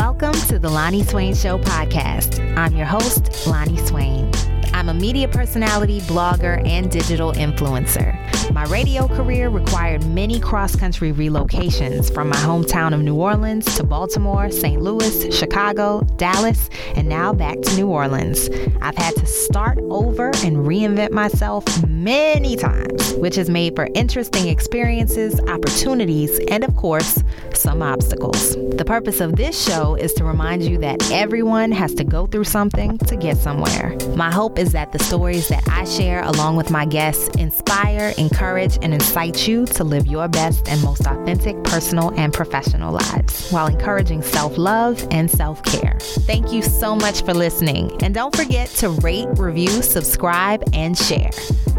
Welcome to the Loni Swain Show podcast. I'm your host, Loni Swain. I'm a media personality, blogger, and digital influencer. My radio career required many cross country relocations from my hometown of New Orleans to Baltimore, St. Louis, Chicago, Dallas, and now back to New Orleans. I've had to start over and reinvent myself many times, which has made for interesting experiences, opportunities, and of course, some obstacles. The purpose of this show is to remind you that everyone has to go through something to get somewhere. My hope is that the stories that I share along with my guests inspire, encourage, and incite you to live your best and most authentic personal and professional lives while encouraging self love and self care. Thank you so much for listening. And don't forget to rate, review, subscribe, and share.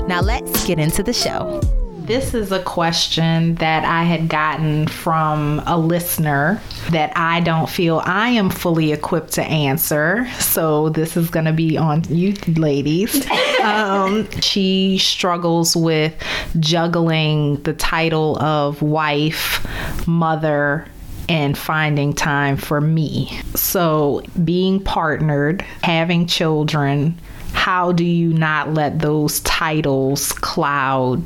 Now let's get into the show. This is a question that I had gotten from a listener that I don't feel I am fully equipped to answer. So this is going to be on you ladies. Um, she struggles with juggling the title of wife, mother, and finding time for me. So, being partnered, having children, how do you not let those titles cloud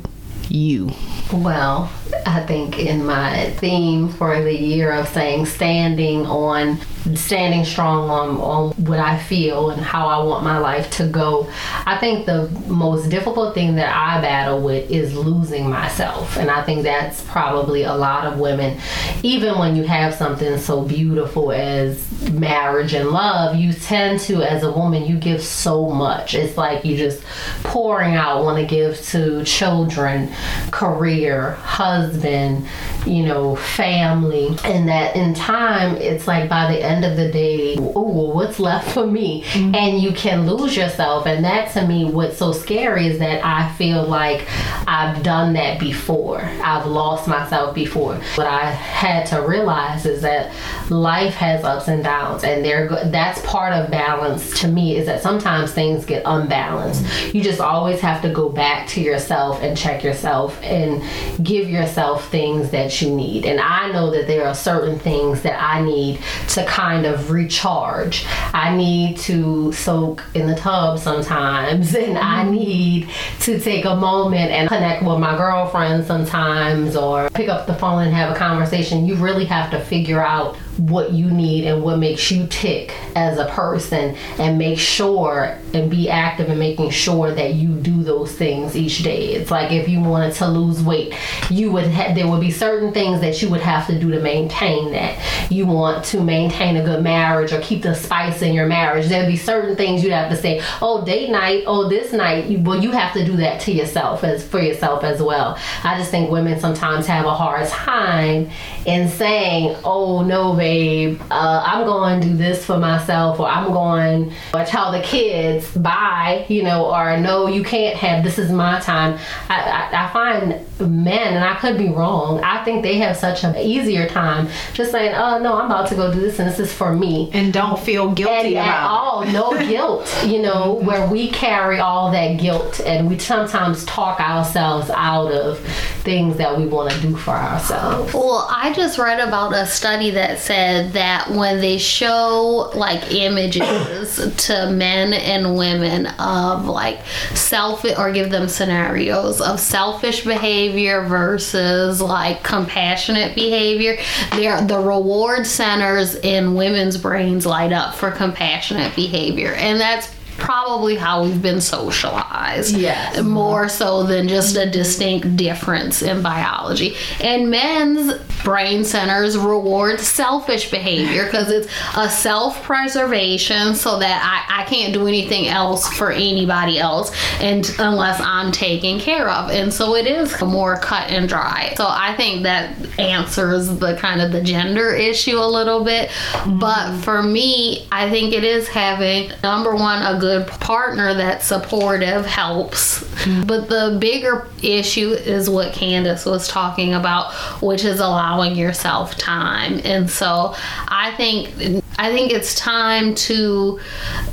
you? Well, I think in my theme for the year of saying standing on standing strong on, on what I feel and how I want my life to go, I think the most difficult thing that I battle with is losing myself. And I think that's probably a lot of women, even when you have something so beautiful as marriage and love, you tend to, as a woman, you give so much. It's like you just pouring out, want to give to children, career, husband, you know, family. And that in time, it's like by the end end of the day, oh, what's left for me? Mm-hmm. And you can lose yourself. And that to me, what's so scary is that I feel like I've done that before. I've lost myself before. What I had to realize is that life has ups and downs, and there that's part of balance to me. Is that sometimes things get unbalanced. Mm-hmm. You just always have to go back to yourself and check yourself and give yourself things that you need. And I know that there are certain things that I need to kind of recharge. I need to soak in the tub sometimes, and I mm-hmm. need to take a moment and connect with my girlfriend sometimes, or pick up the phone and have a conversation. You really have to figure out what you need and what makes you tick as a person and make sure and be active in making sure that you do those things each day. It's like if you wanted to lose weight, you would ha- there would be certain things that you would have to do to maintain that. You want to maintain a good marriage or keep the spice in your marriage. There'd be certain things you'd have to say, "Oh, date night, oh this night." Well, you have to do that to yourself as for yourself as well. I just think women sometimes have a hard time in saying, "Oh, no, babe, babe, uh, I'm going to do this for myself, or I'm going to tell the kids, bye, you know, or no, you can't have, this is my time. I, I, I find men, and I could be wrong, I think they have such an easier time just saying, oh, no, I'm about to go do this, and this is for me. And don't feel guilty and about at all, no guilt, you know, where we carry all that guilt, and we sometimes talk ourselves out of things that we want to do for ourselves. Well, I just read about a study that said said that when they show like images to men and women of like self or give them scenarios of selfish behavior versus like compassionate behavior, there the reward centers in women's brains light up for compassionate behavior. And that's probably how we've been socialized. Yes. More so than just a distinct difference in biology. And men's brain centers reward selfish behavior because it's a self preservation so that I, I can't do anything else for anybody else and unless I'm taken care of. And so it is more cut and dry. So I think that answers the kind of the gender issue a little bit. Mm-hmm. But for me, I think it is having number one a good partner that's supportive helps. Mm-hmm. But the bigger issue is what Candace was talking about, which is allowing yourself time. And so I think I think it's time to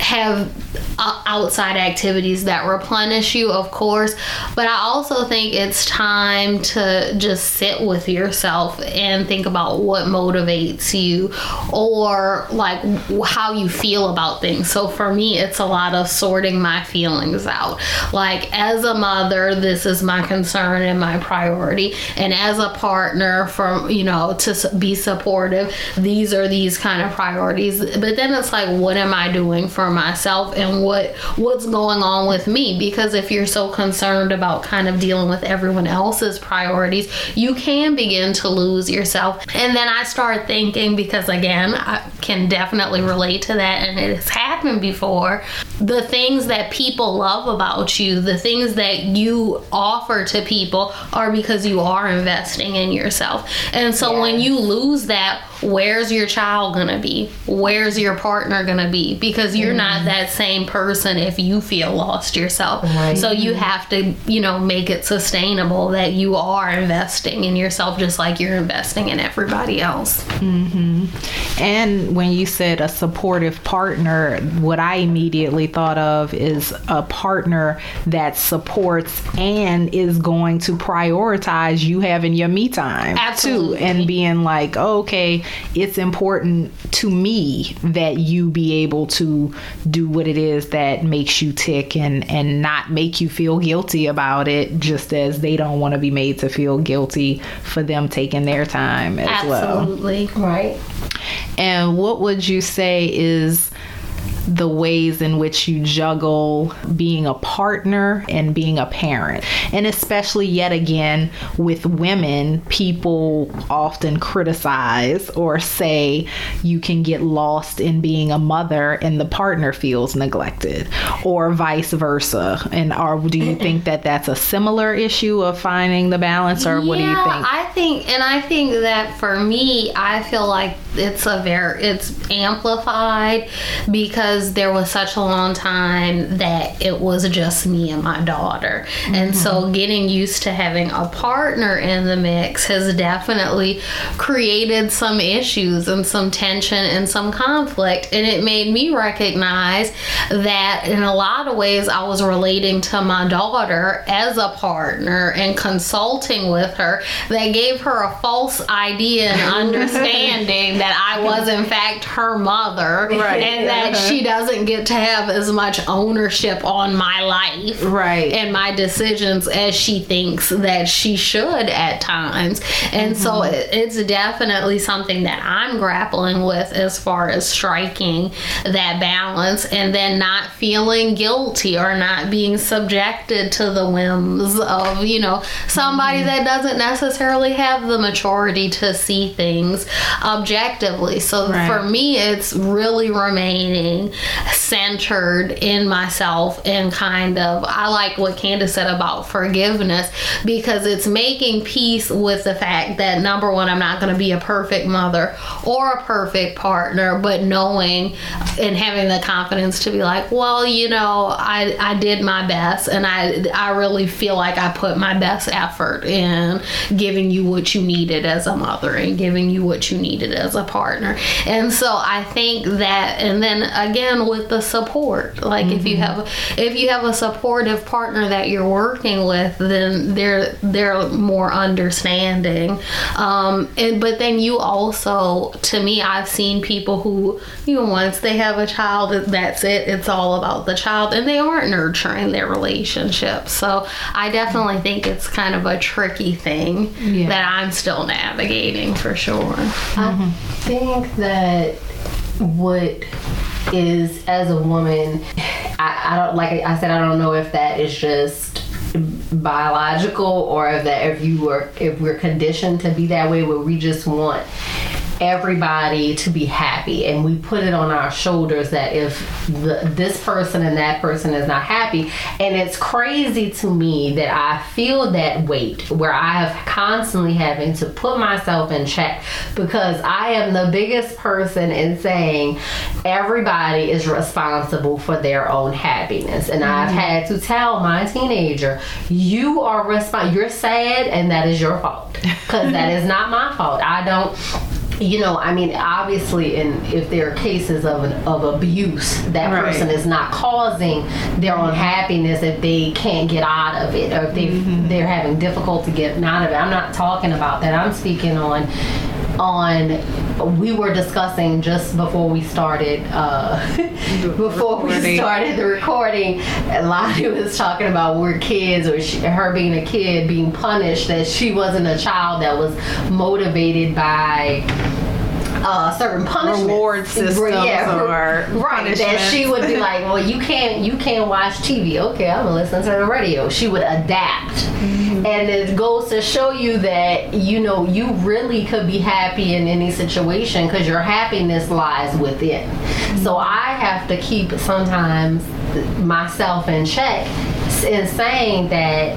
have Uh, outside activities that replenish you, of course. But I also think it's time to just sit with yourself and think about what motivates you or like how you feel about things. So for me, it's a lot of sorting my feelings out. Like, as a mother, this is my concern and my priority. And as a partner, from, you know, to be supportive, these are these kind of priorities. But then it's like, what am I doing for myself? And what what's going on with me. Because if you're so concerned about kind of dealing with everyone else's priorities you can begin to lose yourself. And then i start thinking because again i can definitely relate to that and it has happened before. The things that people love about you the things that you offer to people are because you are investing in yourself. And so when you lose that where's your child gonna be? Where's your partner gonna be? Because you're mm. not that same person if you feel lost yourself right. so you have to you know make it sustainable that you are investing in yourself just like you're investing in everybody else mm-hmm. and when you said a supportive partner what i immediately thought of is a partner that supports and is going to prioritize you having your me time Absolutely. too and being like okay it's important to me that you be able to do what it is that makes you tick and and not make you feel guilty about it just as they don't want to be made to feel guilty for them taking their time as Absolutely. well. Absolutely. Right. And what would you say is the ways in which you juggle being a partner and being a parent. And especially yet again with women, people often criticize or say you can get lost in being a mother and the partner feels neglected or vice versa. And are do you think that that's a similar issue of finding the balance or what yeah, do you think? I think and I think that for me, I feel like it's a very it's amplified because there was such a long time that it was just me and my daughter mm-hmm. and so mm-hmm. getting used to having a partner in the mix has definitely created some issues and some tension and some conflict and it made me recognize that in a lot of ways I was relating to my daughter as a partner and consulting with her that gave her a false idea and understanding that I was in fact her mother right. and that she doesn't get to have as much ownership on my life right and my decisions as she thinks that she should at times and mm-hmm. so it's definitely something that I'm grappling with as far as striking that balance and then not feeling guilty or not being subjected to the whims of you know somebody mm-hmm. that doesn't necessarily have the maturity to see things objectively so right. for me, it's really remaining centered in myself and kind of, I like what Candace said about forgiveness because it's making peace with the fact that number one, I'm not going to be a perfect mother or a perfect partner, but knowing and having the confidence to be like, well, you know, I, I did my best and I, I really feel like I put my best effort in giving you what you needed as a mother and giving you what you needed as a partner partner. And so I think that and then again with the support. Like mm-hmm. if you mm-hmm. have if you have a supportive partner that you're working with, then they're they're more understanding. Um and but then you also to me I've seen people who you know once they have a child that's it. It's all about the child and they aren't nurturing their relationship. So I definitely think it's kind of a tricky thing yeah. that I'm still navigating for sure. Mm-hmm. I think think that what is as a woman, I, I don't like I said I don't know if that is just biological or that if you were if we're conditioned to be that way where we just want everybody to be happy. And we put it on our shoulders that if the, this person and that person is not happy. And it's crazy to me that i feel that weight where i have constantly having to put myself in check because i am the biggest person in saying everybody is responsible for their own happiness. And mm-hmm. i've had to tell my teenager you are responsible you're sad and that is your fault. Because that is not my fault. I don't you know, I mean, obviously, and if there are cases of, of abuse, that Right. person is not causing their mm-hmm. unhappiness if they can't get out of it or if they mm-hmm. they're having difficulty getting out of it. I'm not talking about that. I'm speaking on on we were discussing just before we started uh, before we started the recording Loni was talking about we're kids or she, her being a kid being punished that she wasn't a child that was motivated by uh, certain punishments, Reward systems or right. That she would be like, well, you can't, you can't watch TV. Okay, I'm gonna listen to the radio. She would adapt, Mm-hmm. and it goes to show you that you know you really could be happy in any situation because your happiness lies within. So I have to keep sometimes myself in check in saying that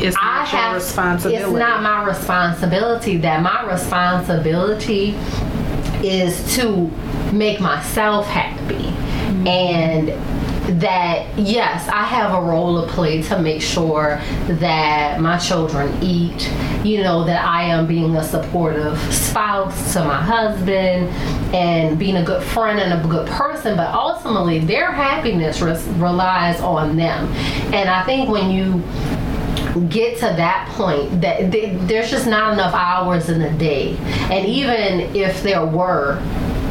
It's I not your have responsibility. It's not my responsibility. That my responsibility is to make myself happy, mm-hmm. and that yes, I have a role to play to make sure that my children eat. You know that I am being a supportive spouse to my husband and being a good friend and a good person. But ultimately, their happiness res- relies on them, and I think when you get to that point that th- there's just not enough hours in the day. And even if there were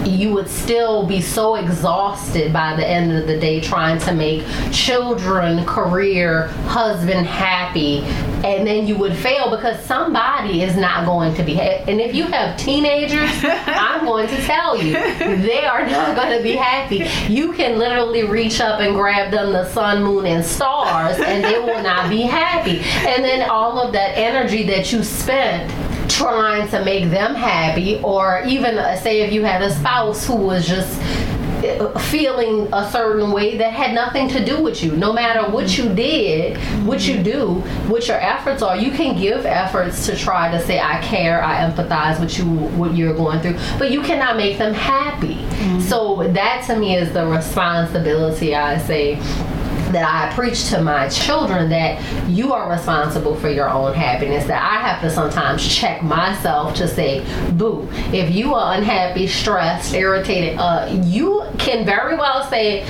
you would still be so exhausted by the end of the day trying to make children career husband happy. And then you would fail because somebody is not going to be ha- and if you have teenagers i'm going to tell you they are not going to be happy. You can literally reach up and grab them the sun moon and stars and they will not be happy. And then all of that energy that you spent trying to make them happy or even uh, say if you had a spouse who was just uh, feeling a certain way that had nothing to do with you. No matter what you did what you do what your efforts are you can give efforts to try to say i care i empathize with you what you're going through but you cannot make them happy. So that to me is the responsibility i say that I preach to my children that you are responsible for your own happiness. That I have to sometimes check myself to say, boo, if you are unhappy, stressed, irritated, uh, you can very well say,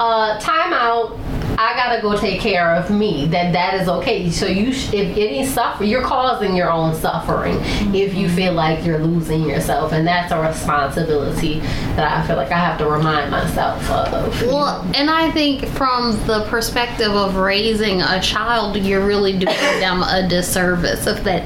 uh, time out. I gotta go take care of me. That that is okay. So you, sh- if any suffer, you're causing your own suffering if you feel like you're losing yourself, and that's a responsibility that I feel like I have to remind myself of. Well, and I think from the perspective of raising a child, you're really doing them a disservice if that.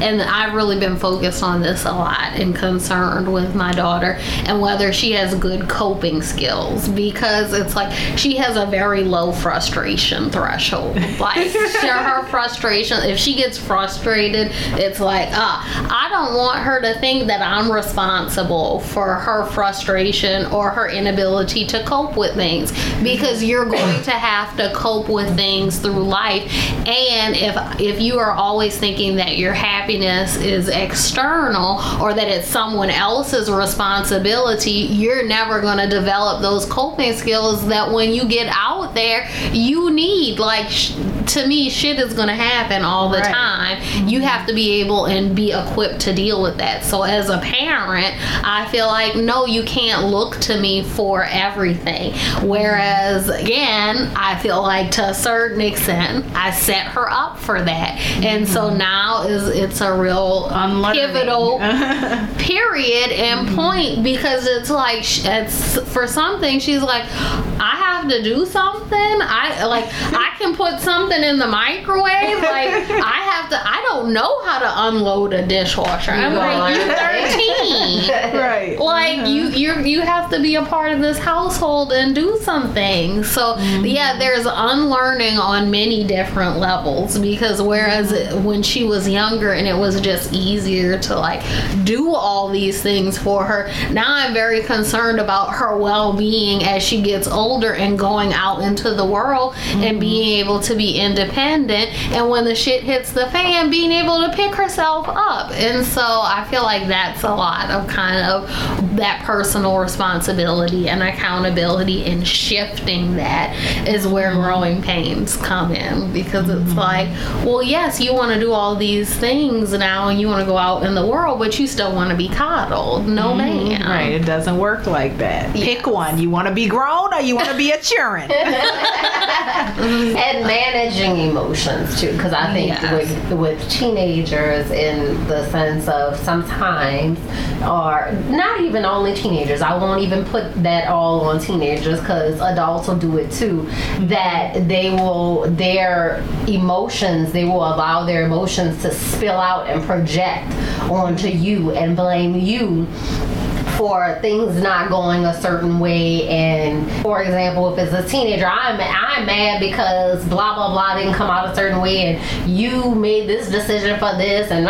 And I've really been focused on this a lot and concerned with my daughter and whether she has good coping skills because it's like she has a very low frustration threshold. Like share her frustration, if she gets frustrated, it's like, ah, I don't want her to think that I'm responsible for her frustration or her inability to cope with things because you're going to have to cope with things through life and if if you are always thinking that your happiness is external or that it's someone else's responsibility you're never going to develop those coping skills that when you get out there you need like sh- to me shit is going to happen all the Right. time. You mm-hmm. have to be able and be equipped to deal with that. So as a parent i feel like no you can't look to me for everything. Whereas again i feel like to a certain extent i set her up for that. And so mm-hmm. now is it's a real Unlearning. pivotal period and mm-hmm. point because it's like it's for something she's like i have to do something. I like i can put something in the microwave like i have to i don't know how to unload a dishwasher. I'm you like, you're 13 right. like you you you have to be a part of this household and do something. So mm-hmm. yeah there's unlearning on many different levels because whereas when she was younger and it was just easier to like do all these things for her now i'm very concerned about her well-being as she gets older and going out into the world and mm-hmm. being able to be independent and when the shit hits the fan being able to pick herself up. And so I feel like that's a lot of kind of that personal responsibility and accountability and shifting that is where growing pains come in because it's mm-hmm. like, well, yes, you want to do all these things now and you want to go out in the world, but you still want to be coddled. No mm-hmm. man. Right. It doesn't work like that. Yes. Pick one. You want to be grown or you want to be a children. and managing emotions too, because I think yes. with, with teenagers, in the sense of sometimes, or not even only teenagers, I won't even put that all on teenagers because adults will do it too. That they will, their emotions, they will allow their emotions to spill out and project onto you and blame you for things not going a certain way. And for example, if it's a teenager, I'm I'm mad because blah blah blah didn't come out a certain way, and you made this decision for this, and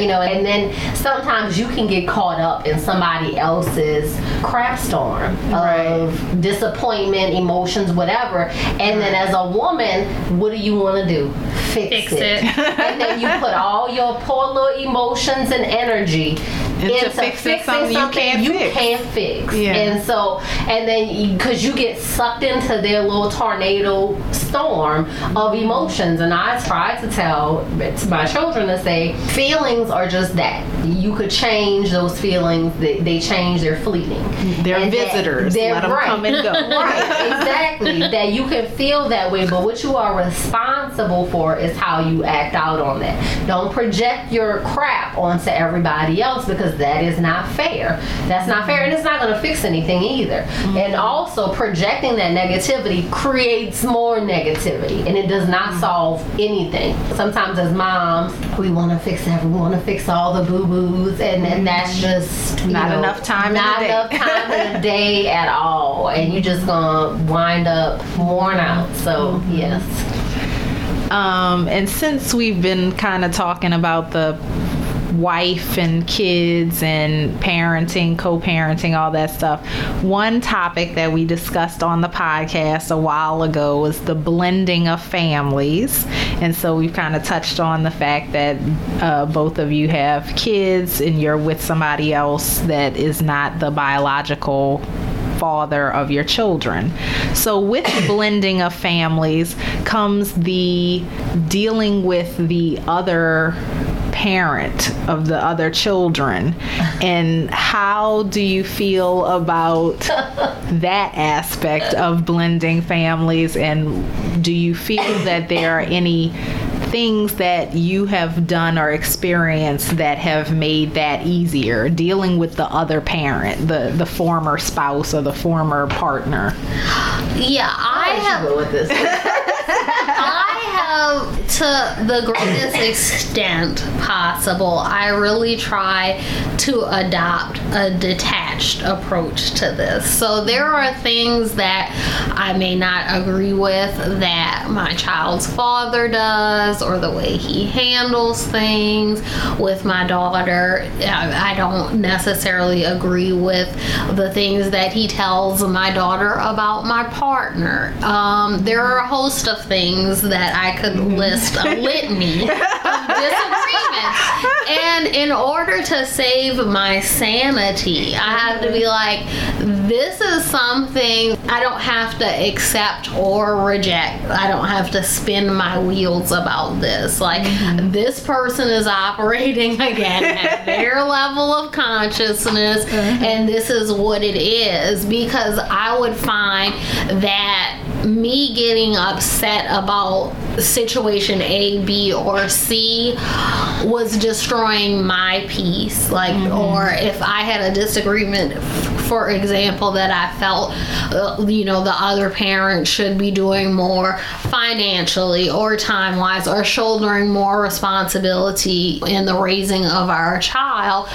you know. And then sometimes you can get caught up in somebody else's crap storm right. of disappointment, emotions, whatever. And then as a woman, what do you want to do? Fix, Fix it. it. and then you put all your poor little emotions and energy into, into fixing, something, something, you can't you fix. can't fix. Yeah. And so, and then because you get sucked into their little tornado storm of emotions, and I try to tell to my children to say feelings are just that. You could change those feelings. They, they change. They're fleeting. They're and visitors. They're, Let them right. come and go. right. Exactly. that you can feel that way, but what you are responsible for is how you act out on that. Don't project your crap onto everybody else because that is not fair. That's not fair, and it's not going to fix anything either. Mm-hmm. And also, projecting that negativity creates more negativity, and it does not mm-hmm. solve anything. Sometimes, as moms, we want to fix want to fix all the boo boos, and, and that's just not know, enough time. Not enough time in a day at all, and you're just gonna wind up worn out. So, mm-hmm. yes. Um, and since we've been kind of talking about the wife and kids and parenting, co parenting, all that stuff. One topic that we discussed on the podcast a while ago was the blending of families. And so we've kind of touched on the fact that uh, both of you have kids and you're with somebody else that is not the biological father of your children. So, with blending of families comes the dealing with the other parent of the other children? And how do you feel about that aspect of blending families? And do you feel that there are any things that you have done or experienced that have made that easier dealing with the other parent the the former spouse or the former partner? Yeah i have with this? I have, to the greatest extent possible, I really try to adopt a detached approach to this. So there are things that I may not agree with that my child's father does or the way he handles things with my daughter. I don't necessarily agree with the things that he tells my daughter about my partner. Um, there are a host of things that I could list a litany of disagreements. And in order to save my sanity, I have to be like, this is something I don't have to accept or reject. I don't have to spin my wheels about this. Like, mm-hmm. this person is operating again at their level of consciousness, mm-hmm. and this is what it is. Because I would find that me getting upset about situation A, B, or C was destroying my peace. Like, mm-hmm. or if I had a disagreement, for example, that I felt, uh, you know, the other parent should be doing more financially or time wise or shouldering more responsibility in the raising of our child,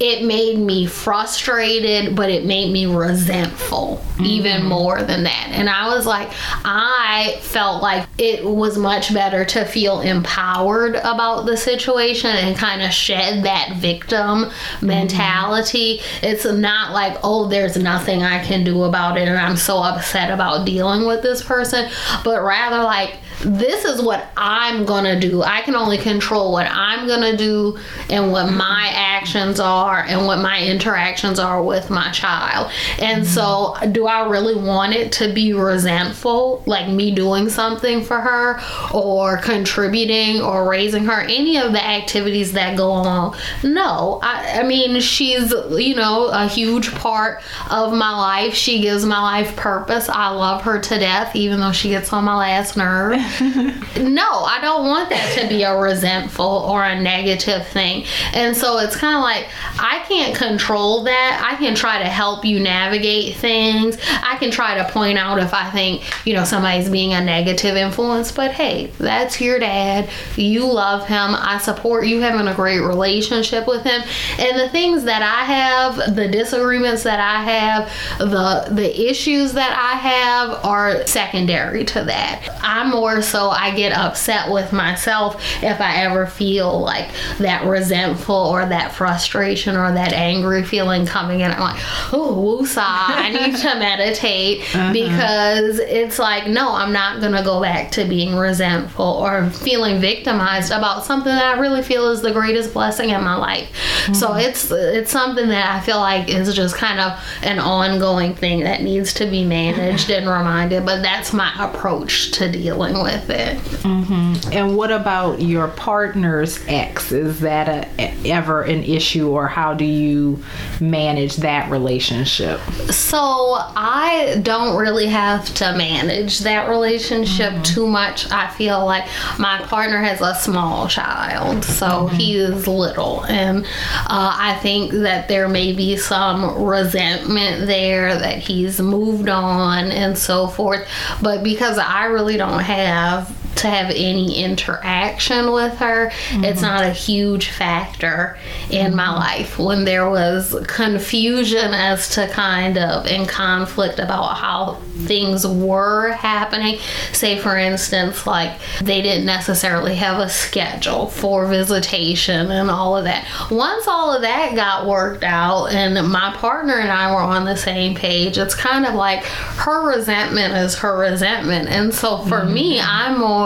it made me frustrated, but it made me resentful mm-hmm. even more than that. And I was like, I felt like it was much better to feel empowered about the situation and kind of shed that victim mentality. Mm-hmm. It's not like, oh, there's nothing I can do about it and I'm so upset about dealing with this person, but rather like this is what I'm gonna do. I can only control what I'm gonna do and what my actions are and what my interactions are with my child. And so, do I really want it to be resentful, like me doing something for her or contributing or raising her? Any of the activities that go on. No. I, I mean, she's, you know, a huge part of my life. She gives my life purpose. I love her to death, even though she gets on my last nerve. no, I don't want that to be a resentful or a negative thing. And so it's kind of like I can't control that. I can try to help you navigate things. I can try to point out if I think, you know, somebody's being a negative influence, but hey, that's your dad. You love him. I support you having a great relationship with him. And the things that I have, the disagreements that I have, the the issues that I have are secondary to that. I'm more so I get upset with myself if I ever feel like that resentful or that frustration or that angry feeling coming in. I'm like, oh, woosah, I need to meditate uh-huh. because it's like, no, I'm not going to go back to being resentful or feeling victimized about something that I really feel is the greatest blessing in my life. So mm-hmm. it's it's something that I feel like is just kind of an ongoing thing that needs to be managed and reminded. But that's my approach to dealing with it. Mm-hmm. And what about your partner's ex? Is that a, ever an issue, or how do you manage that relationship? So I don't really have to manage that relationship too much. I feel like my partner has a small child, so he is little, and uh, I think that there may be some resentment there that he's moved on and so forth. But because I really don't have to have any interaction with her, it's mm-hmm. not a huge factor in my mm-hmm. life. When there was confusion as to kind of in conflict about how things were happening, say for instance, like they didn't necessarily have a schedule for visitation and all of that. Once all of that got worked out and my partner and I were on the same page, it's kind of like her resentment is her resentment. And so for me, mm-hmm. I'm more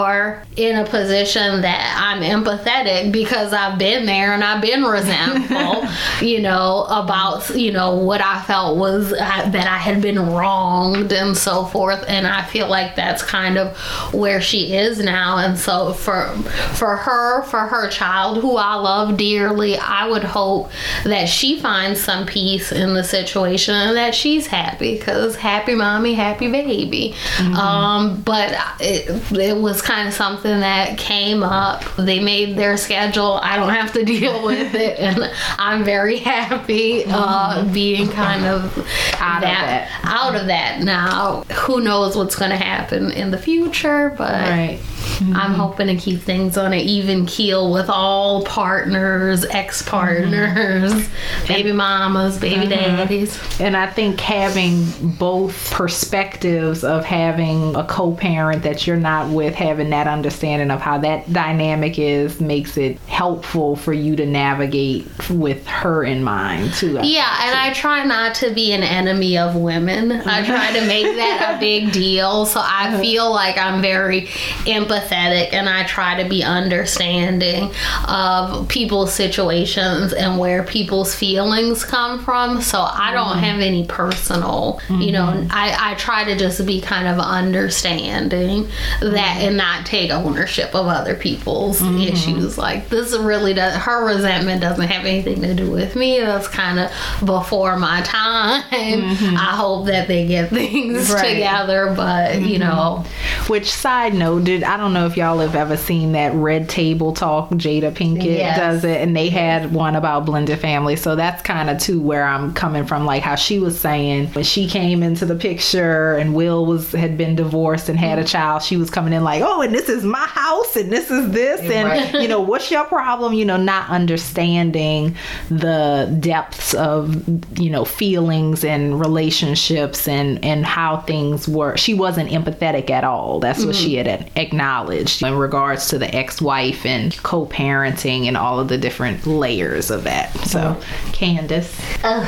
in a position that I'm empathetic because I've been there and I've been resentful, you know, about, you know, what I felt was uh, that I had been wronged and so forth. And I feel like that's kind of where she is now. And so for for her, for her child, who I love dearly, I would hope that she finds some peace in the situation and that she's happy because happy mommy, happy baby. Um, but it, it was kind of something that came up. They made their schedule. I don't have to deal with it, and I'm very happy uh, being kind of Out of that. Out of that now, who knows what's going to happen in the future? But Right. I'm mm-hmm. hoping to keep things on an even keel with all partners, ex partners, mm-hmm. baby mamas, baby mm-hmm. daddies. And I think having both perspectives of having a co parent that you're not with, having that understanding of how that dynamic is, makes it helpful for you to navigate with her in mind, too. I Yeah, and I try not to be an enemy of women. I try to make that a big deal. So I uh-huh. feel like I'm very empathetic and I try to be understanding of people's situations and where people's feelings come from. So I don't mm-hmm. have any personal, you know, mm-hmm. I, I try to just be kind of understanding that mm-hmm. and not take ownership of other people's mm-hmm. issues. Like this really does, her resentment doesn't have anything to do with me. That's kind of before my time. Mm-hmm. I hope that they get things Right. together, but you mm-hmm. know, Which side note did I don't know if y'all have ever seen that Red Table Talk? Jada Pinkett Yes. does it, and they had one about blended family. So that's kind of too where I'm coming from. Like how she was saying when she came into the picture, and Will was had been divorced and had a child. She was coming in like, oh, and this is my house, and this is this, and Right. you know, what's your problem? You know, not understanding the depths of you know feelings and relationships and and how things were. She wasn't empathetic at all. That's what she had acknowledged in regards to the ex-wife and co-parenting and all of the different layers of that. So, Candace, Uh,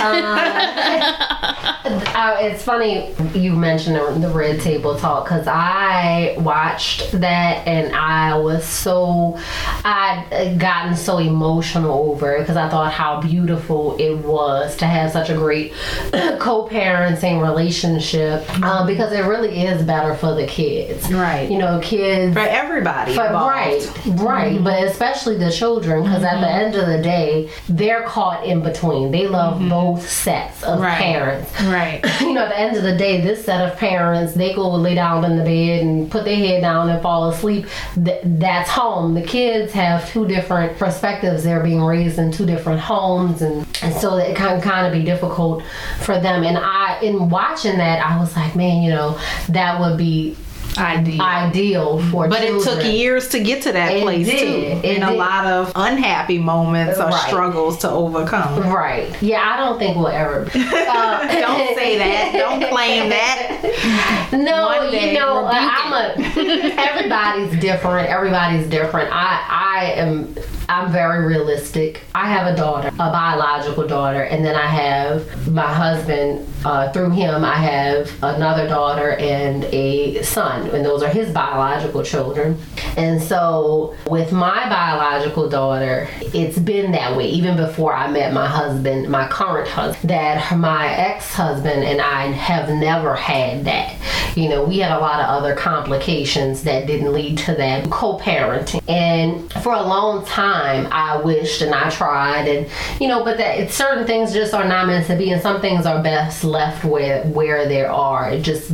Uh, uh, it's funny you mentioned the, red table talk because I watched that and I was so I'd gotten so emotional over it because I thought how beautiful it was to have such a great co-parenting relationship uh, mm-hmm. because it really is better for the kids. Right. You know, kids For everybody. involved. right, right, mm-hmm. but especially the children, because at the mm-hmm. end of the day, they're caught in between. They love both sets of Right. parents. Right. You know, at the end of the day, this set of parents, they go lay down in the bed and put their head down and fall asleep. Th- that's home. The kids have two different perspectives. They're being raised in two different homes, and, and so it can kind of be difficult for them. And I, in watching that, I was like, man, you know, that would be Ideal. ideal for But it took years to get to that It place did. too, and a lot of unhappy moments or Right. struggles to overcome. Right. Yeah, I don't think we'll ever. Uh, Don't say that. Don't claim that. No, you know, rebuke I'm a. Everybody's different. Everybody's different. I, I am. I'm very realistic. I have a daughter, a biological daughter, and then I have my husband. Uh, through him, I have another daughter and a son, and those are his biological children. And so, with my biological daughter, it's been that way even before I met my husband, my current husband. That my ex-husband and I have never had that. You know, we had a lot of other complications that didn't lead to that co-parenting. And for a long time, I wished and I tried, and you know, but that certain things just are not meant to be, and some things are best left where where there are. It just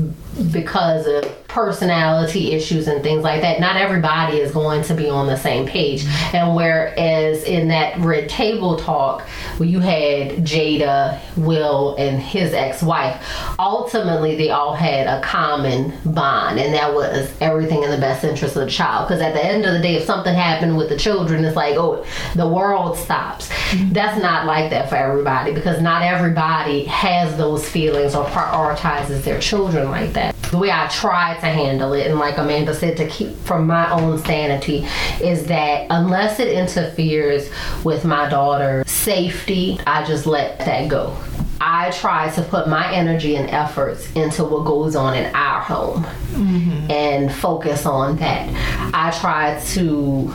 because of personality issues and things like that. Not everybody is going to be on the same page. And whereas in that red table talk, where you had Jada, Will, and his ex-wife, ultimately they all had a common bond, and that was everything in the best interest of the child. Because at the end of the day, if something happened with the children, it's like, oh, the world stops. Mm-hmm. That's not like that for everybody because not everybody has those feelings or prioritizes their children like that. The way I try to handle it, and like Amanda said, to keep from my own sanity, is that unless it interferes with my daughter's safety, I just let that go. I try to put my energy and efforts into what goes on in our home mm-hmm. and focus on that. I try to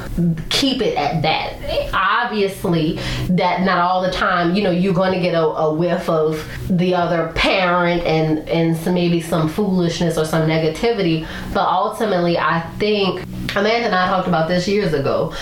keep it at that. Obviously, that not all the time, you know, you're going to get a, a whiff of the other parent and and some, maybe some foolishness or some negativity, but ultimately, I think Amanda and I talked about this years ago.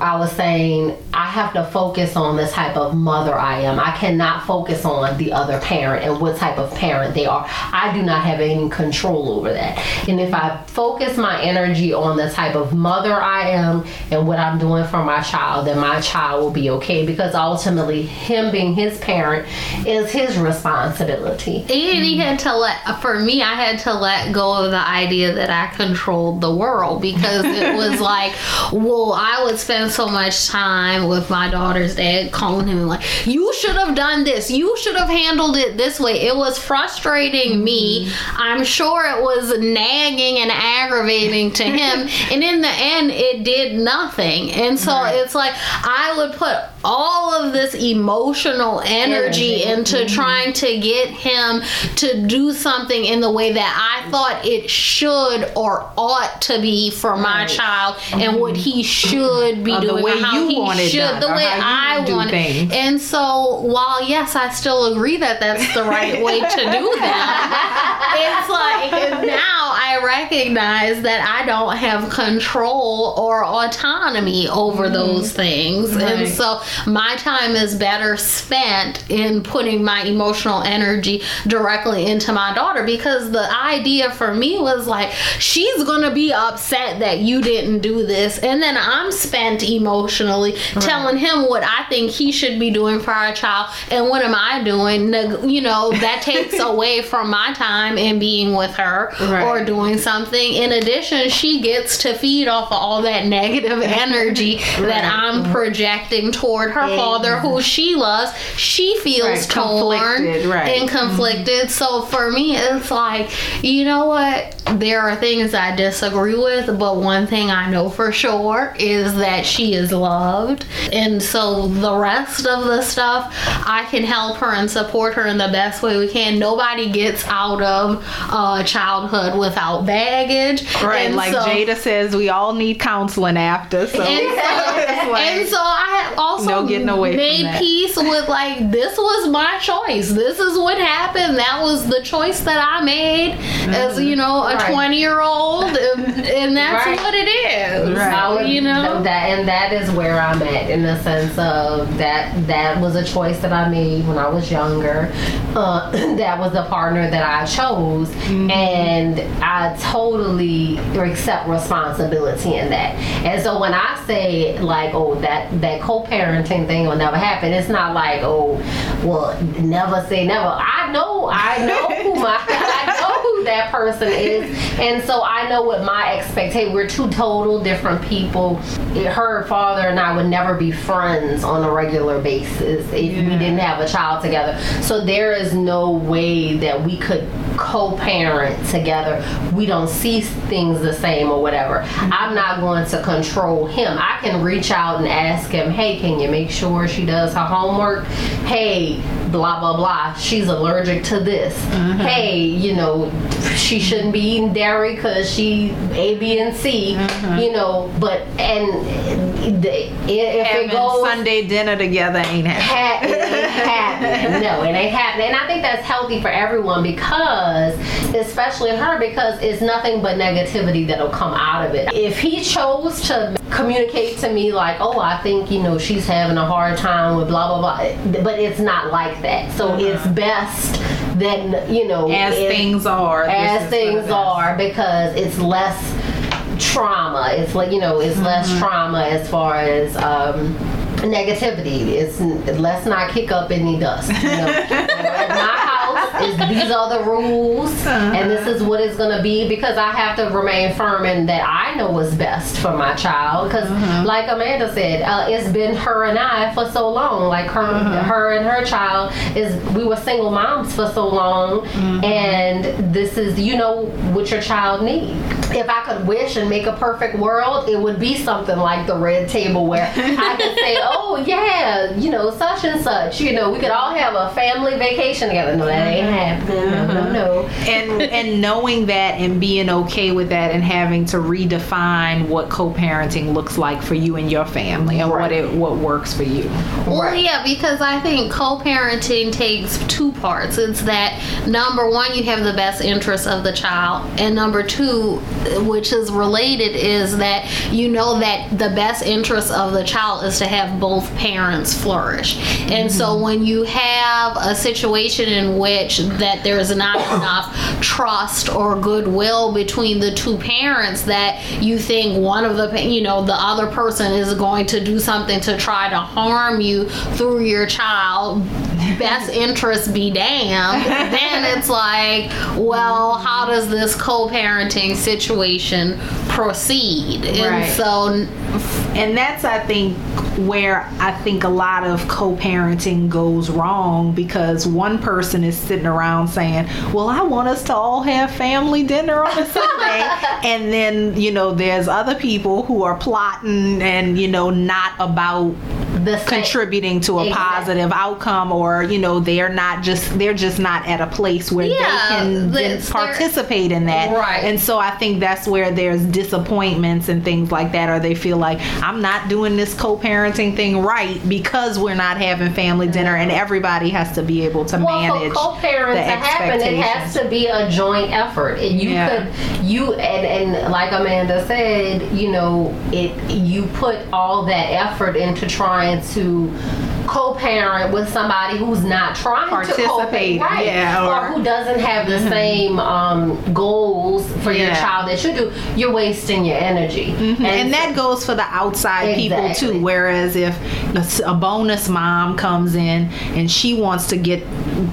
I was saying I have to focus on the type of mother I am. I cannot focus on the other parent and what type of parent they are. I do not have any control over that. And if I focus my energy on the type of mother I am and what I'm doing for my child, then my child will be okay because ultimately, him being his parent is his responsibility. And he had to let, for me, I had to let go of the idea that I controlled the world because it was like, well, I would spend so much time with my daughter's dad calling him like, you should have done this, you should have handled it this way. It was frustrating me. Mm-hmm. I'm sure it was nagging and aggravating to him. and in the end, it did nothing. And so it's like, I would put all of this emotional energy into mm-hmm. trying to get him to do something in the way that I thought it should or ought to be for my Right. child and mm-hmm. what he should be Or the way how you he want it should done, the way I want things. it. And so while yes, I still agree that that's the right way to do that. it's like now I recognize that I don't have control or autonomy over those mm-hmm. things. And Right. so my time is better spent in putting my emotional energy directly into my daughter because the idea for me was like she's to be upset that you didn't do this. And then I'm spent emotionally telling him what I think he should be doing for our child. And what am I doing? You know that takes away from my time in being with her Right. or doing something. In addition, she gets to feed off of all that negative energy that I'm mm-hmm. projecting toward her father, who she loves. She feels Right, torn conflicted, right. and conflicted. So for me, it's like, you know what? There are things I disagree with, but one thing I know for sure is that she is loved. And so the rest of the stuff, I can help her and support her in the best way we can. Nobody gets out of uh, childhood without baggage. Right, And like so- Jada says, we all need counseling after. So, and so, like- and so I also No getting away from made that. peace with like this was my choice. This is what happened. That was the choice that I made as you know a Right. twenty year old, and, and that's Right. what it is. Right. I would- You know. that, and that is where I'm at in the sense of that that was a choice that I made when I was younger. Uh, that was the partner that I chose, and I totally accept responsibility in that. And so when I say like, oh, that that thing will never happen, it's not like, oh, well, never say never. I know, I know my, I know that person is, and so I know what my expectation. We're two total different people. Her father and I would never be friends on a regular basis if we didn't have a child together. So there is no way that we could co-parent together. We don't see things the same or whatever. Mm-hmm. I'm not going to control him. I can reach out and ask him, "Hey, can you make sure she does her homework? Hey, blah blah blah. She's allergic to this. Uh-huh. Hey, you know, she shouldn't be eating dairy because she A, B, and C. Uh-huh. You know, but and if having it goes Sunday dinner together ain't happening. ha- it ain't happening. No, it ain't happening. And I think that's healthy for everyone because, especially her, because it's nothing but negativity that'll come out of it. If he chose to communicate to me like, oh, I think, you know, she's having a hard time with blah, blah, blah, but it's not like that. So it's best that, you know, As things are. as things are because it's less trauma it's like you know it's less Mm-hmm. trauma as far as um negativity it's let's not kick up any dust you know at my house is these are the rules uh-huh. and this is what it's going to be because i have to remain firm in that i know what's best for my child because uh-huh. like amanda said uh, it's been her and i for so long. Like her uh-huh. her and her child is we were single moms for so long mm-hmm. and this is you know what your child needs if i could wish and make a perfect world it would be something like the red table where i could say oh yeah you know such and such. You know we could all have a family vacation together. No that ain't happening no no no and and knowing that and being okay with that and having to redefine what co-parenting looks like for you and your family and what it what works for you. Well, Right. yeah, because I think co-parenting takes two parts. It's that number one, you have the best interest of the child, and number two, which is related, is that you know that the best interest of the child is to have both parents flourish. And so mm-hmm. when you have a situation in which that there's not enough trust or goodwill between the two parents that you think one of the you know the other person is going to do something to try to harm you through your child best interest be damned then it's like well how does this co-parenting situation proceed Right. and so And that's I think where I think a lot of co-parenting goes wrong because one person is sitting around saying, "Well, I want us to all have family dinner on a Sunday," and then you know there's other people who are plotting and you know not about the contributing to a Exactly. positive outcome or you know they're not just they're just not at a place where Yeah, they can then participate in that Right. and so i think that's where there's disappointments and things like that or they feel like i'm not doing this co-parenting thing right because we're not having family dinner and everybody has to be able to well, manage for co-parent the to happen, it has to be a joint effort. And you Yeah. could, you and and like Amanda said, you know, it you put all that effort into trying to co-parent with somebody who's not trying to Participate, co-parent, right? yeah, or, or- who doesn't have the same um, goals for your child that you do, you're wasting your energy. and, that goes for the outside people too. Whereas if a bonus mom comes in and she wants to get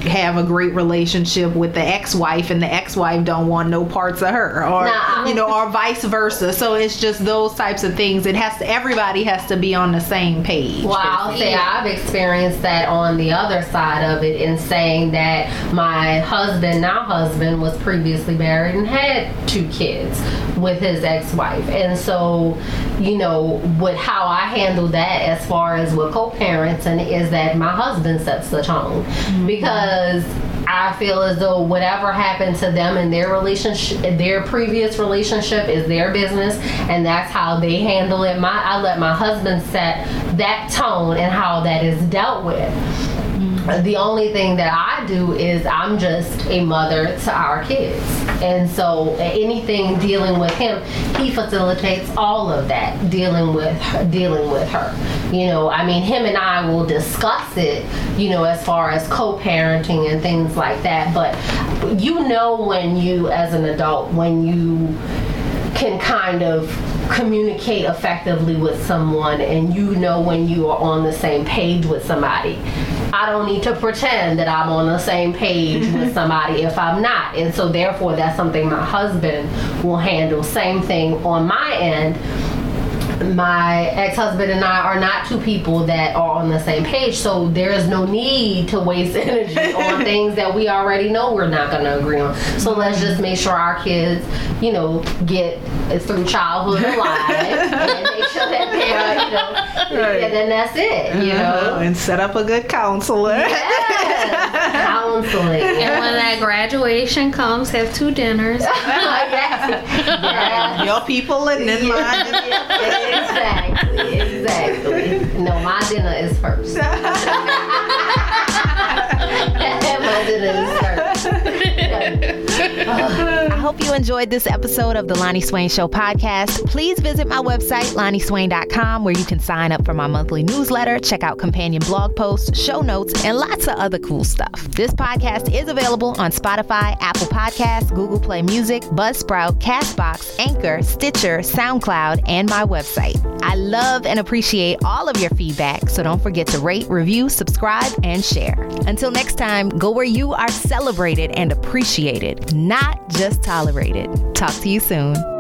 have a great relationship with the ex-wife and the ex-wife don't want no parts of her or Nah. you know or vice versa. So it's just those types of things. It has to everybody has to be on the same page Well, I'll say I've experienced that on the other side of it in saying that my husband, now husband, was previously married and had two kids with his ex-wife, and so you know, with how I handle that as far as with co-parenting is that my husband sets the tone mm-hmm. because. I feel as though whatever happened to them in their relationship, their previous relationship, is their business, and that's how they handle it. My, I let my husband set that tone and how that is dealt with. The only thing that I do is I'm just a mother to our kids, and so anything dealing with him, he facilitates all of that dealing with her, dealing with her. You know, I mean, him and I will discuss it. You know, as far as co-parenting and things like that. But you know when you, as an adult, when you can kind of communicate effectively with someone and you know when you are on the same page with somebody. I don't need to pretend that I'm on the same page with somebody if I'm not. And so therefore that's something my husband will handle. Same thing on my end my ex-husband and I are not two people that are on the same page, so there is no need to waste energy on things that we already know we're not going to agree on. So let's just make sure our kids, you know, get through childhood alive and make sure that they're, you know, Right. and then that's it, you Uh-huh. know. and set up a good counselor Yes. Counseling. And when that graduation comes, have two dinners. yes. Yes. your people and then mine exactly, exactly. No, my dinner is first. I hope you enjoyed this episode of the Loni Swain Show podcast. Please visit my website, loniswain.com, where you can sign up for my monthly newsletter, check out companion blog posts, show notes, and lots of other cool stuff. This podcast is available on Spotify, Apple Podcasts, Google Play Music, Buzzsprout, Castbox, Anchor, Stitcher, SoundCloud, and my website. I love and appreciate all of your feedback, so don't forget to rate, review, subscribe, and share. Until next time, go where you are celebrated and appreciated, not just tolerated. Talk to you soon.